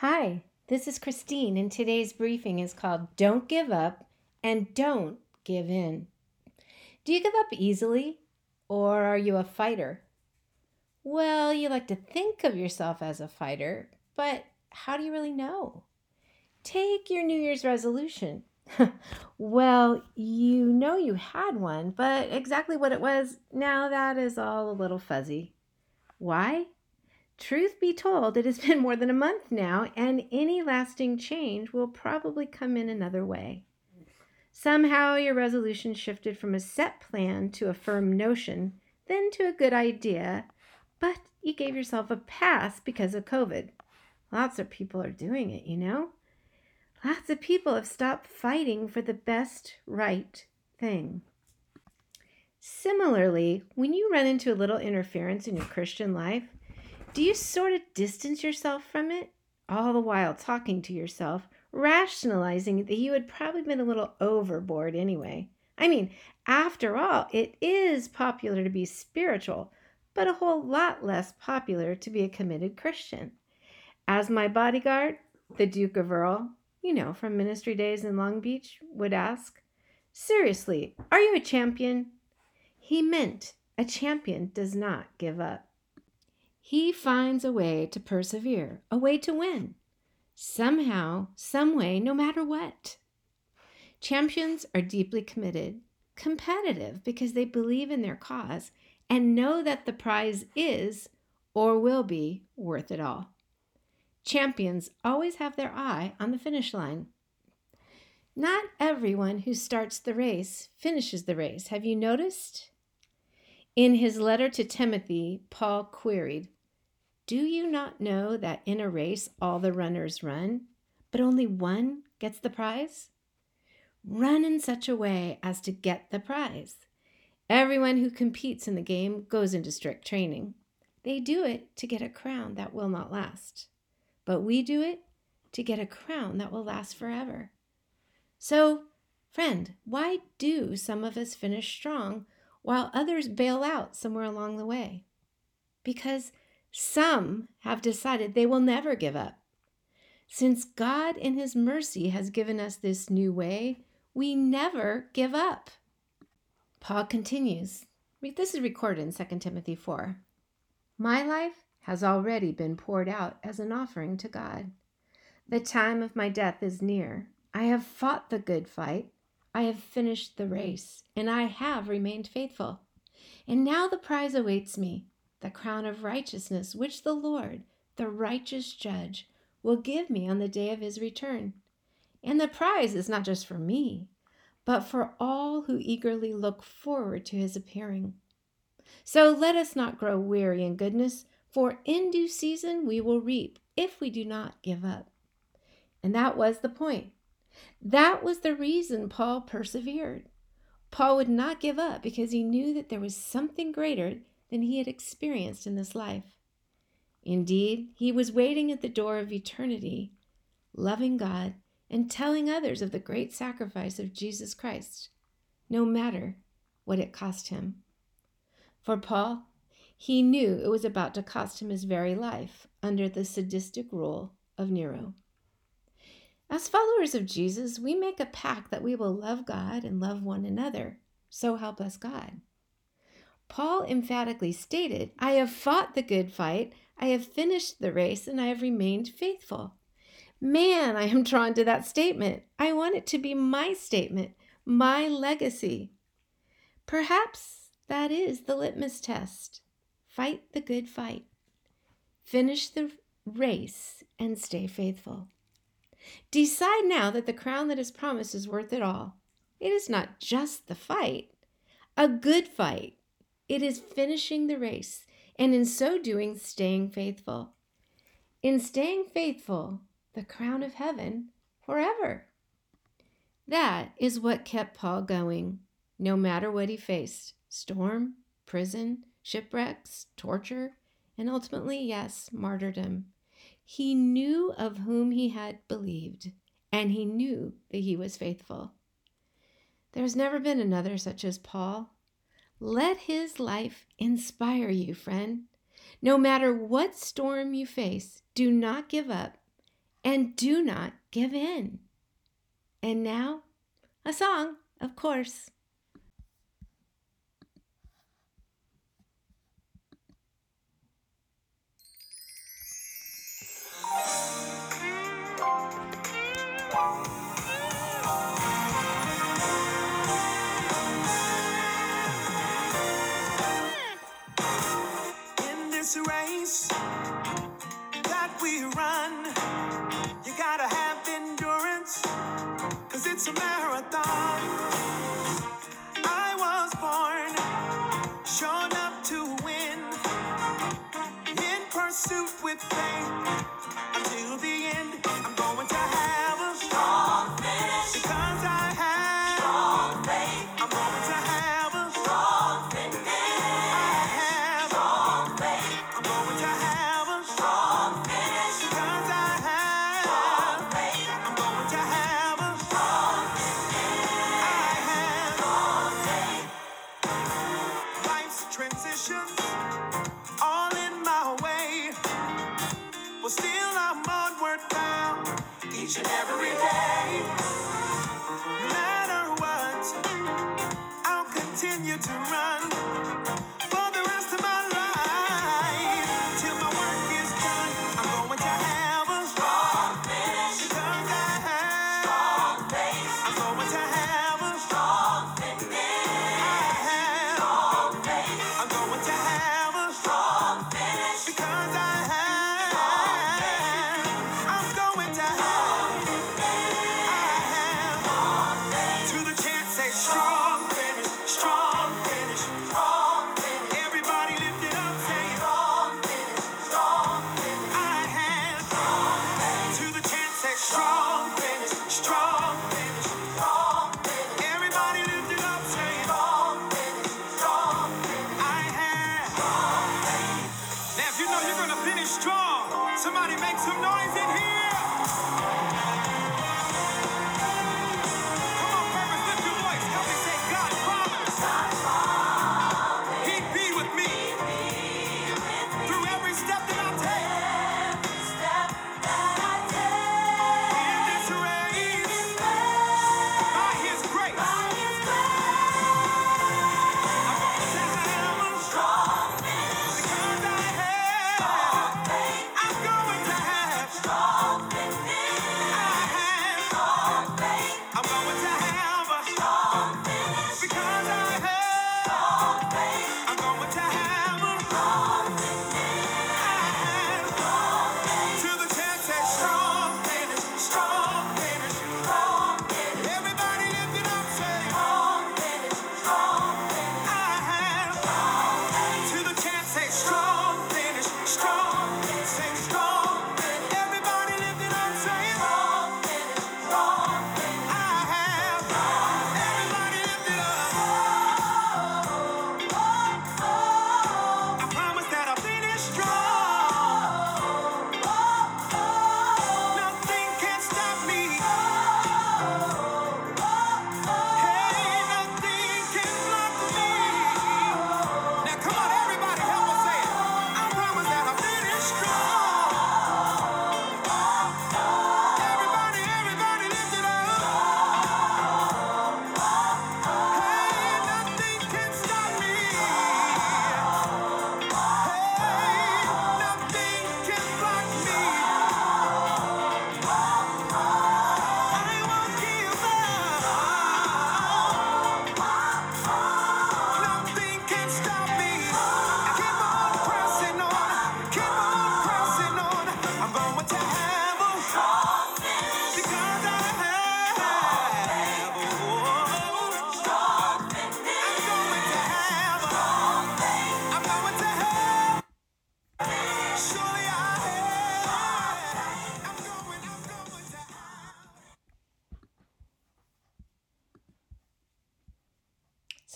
Hi, this is Christine, and today's briefing is called Don't Give Up and Don't Give In. Do you give up easily, or are you a fighter? Well, you like to think of yourself as a fighter, but how do you really know? Take your New Year's resolution. well, you know you had one, but exactly what it was, now that is all a little fuzzy. Why? Truth be told, it has been more than a month now, and any lasting change will probably come in another way. Somehow your resolution shifted from a set plan to a firm notion, then to a good idea, but you gave yourself a pass because of COVID. Lots of people are doing it, you know? Lots of people have stopped fighting for the best right thing. Similarly, when you run into a little interference in your Christian life, do you sort of distance yourself from it, all the while talking to yourself, rationalizing that you had probably been a little overboard anyway? I mean, after all, it is popular to be spiritual, but a whole lot less popular to be a committed Christian. As my bodyguard, the Duke of Earl, you know, from ministry days in Long Beach, would ask, Seriously, are you a champion? He meant a champion does not give up. He finds a way to persevere, a way to win. Somehow, some way, no matter what. Champions are deeply committed, competitive because they believe in their cause and know that the prize is or will be worth it all. Champions always have their eye on the finish line. Not everyone who starts the race finishes the race. Have you noticed? In his letter to Timothy, Paul queried, do you not know that in a race all the runners run, but only one gets the prize? Run in such a way as to get the prize. Everyone who competes in the game goes into strict training. They do it to get a crown that will not last. But we do it to get a crown that will last forever. So, friend, why do some of us finish strong while others bail out somewhere along the way? Because some have decided they will never give up. Since God, in His mercy, has given us this new way, we never give up. Paul continues. This is recorded in 2 Timothy 4. My life has already been poured out as an offering to God. The time of my death is near. I have fought the good fight. I have finished the race, and I have remained faithful. And now the prize awaits me the crown of righteousness, which the Lord, the righteous judge, will give me on the day of his return. And the prize is not just for me, but for all who eagerly look forward to his appearing. So let us not grow weary in goodness, for in due season we will reap if we do not give up. And that was the point. That was the reason Paul persevered. Paul would not give up because he knew that there was something greater than he had experienced in this life. Indeed, he was waiting at the door of eternity, loving God and telling others of the great sacrifice of Jesus Christ, no matter what it cost him. For Paul, he knew it was about to cost him his very life under the sadistic rule of Nero. As followers of Jesus, we make a pact that we will love God and love one another. So help us God. Paul emphatically stated, I have fought the good fight, I have finished the race, and I have remained faithful. Man, I am drawn to that statement. I want it to be my statement, my legacy. Perhaps that is the litmus test. Fight the good fight. Finish the race and stay faithful. Decide now that the crown that is promised is worth it all. It is not just the fight, a good fight it is finishing the race, and in so doing, staying faithful. In staying faithful, the crown of heaven forever. That is what kept Paul going, no matter what he faced storm, prison, shipwrecks, torture, and ultimately, yes, martyrdom. He knew of whom he had believed, and he knew that he was faithful. There has never been another such as Paul. Let His life inspire you, friend. No matter what storm you face, do not give up and do not give in. And now, a song, of course. race that we run. You gotta have endurance, cause it's a marathon. I was born, shown up to win, in pursuit with faith. to run.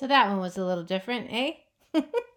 So that one was a little different, eh?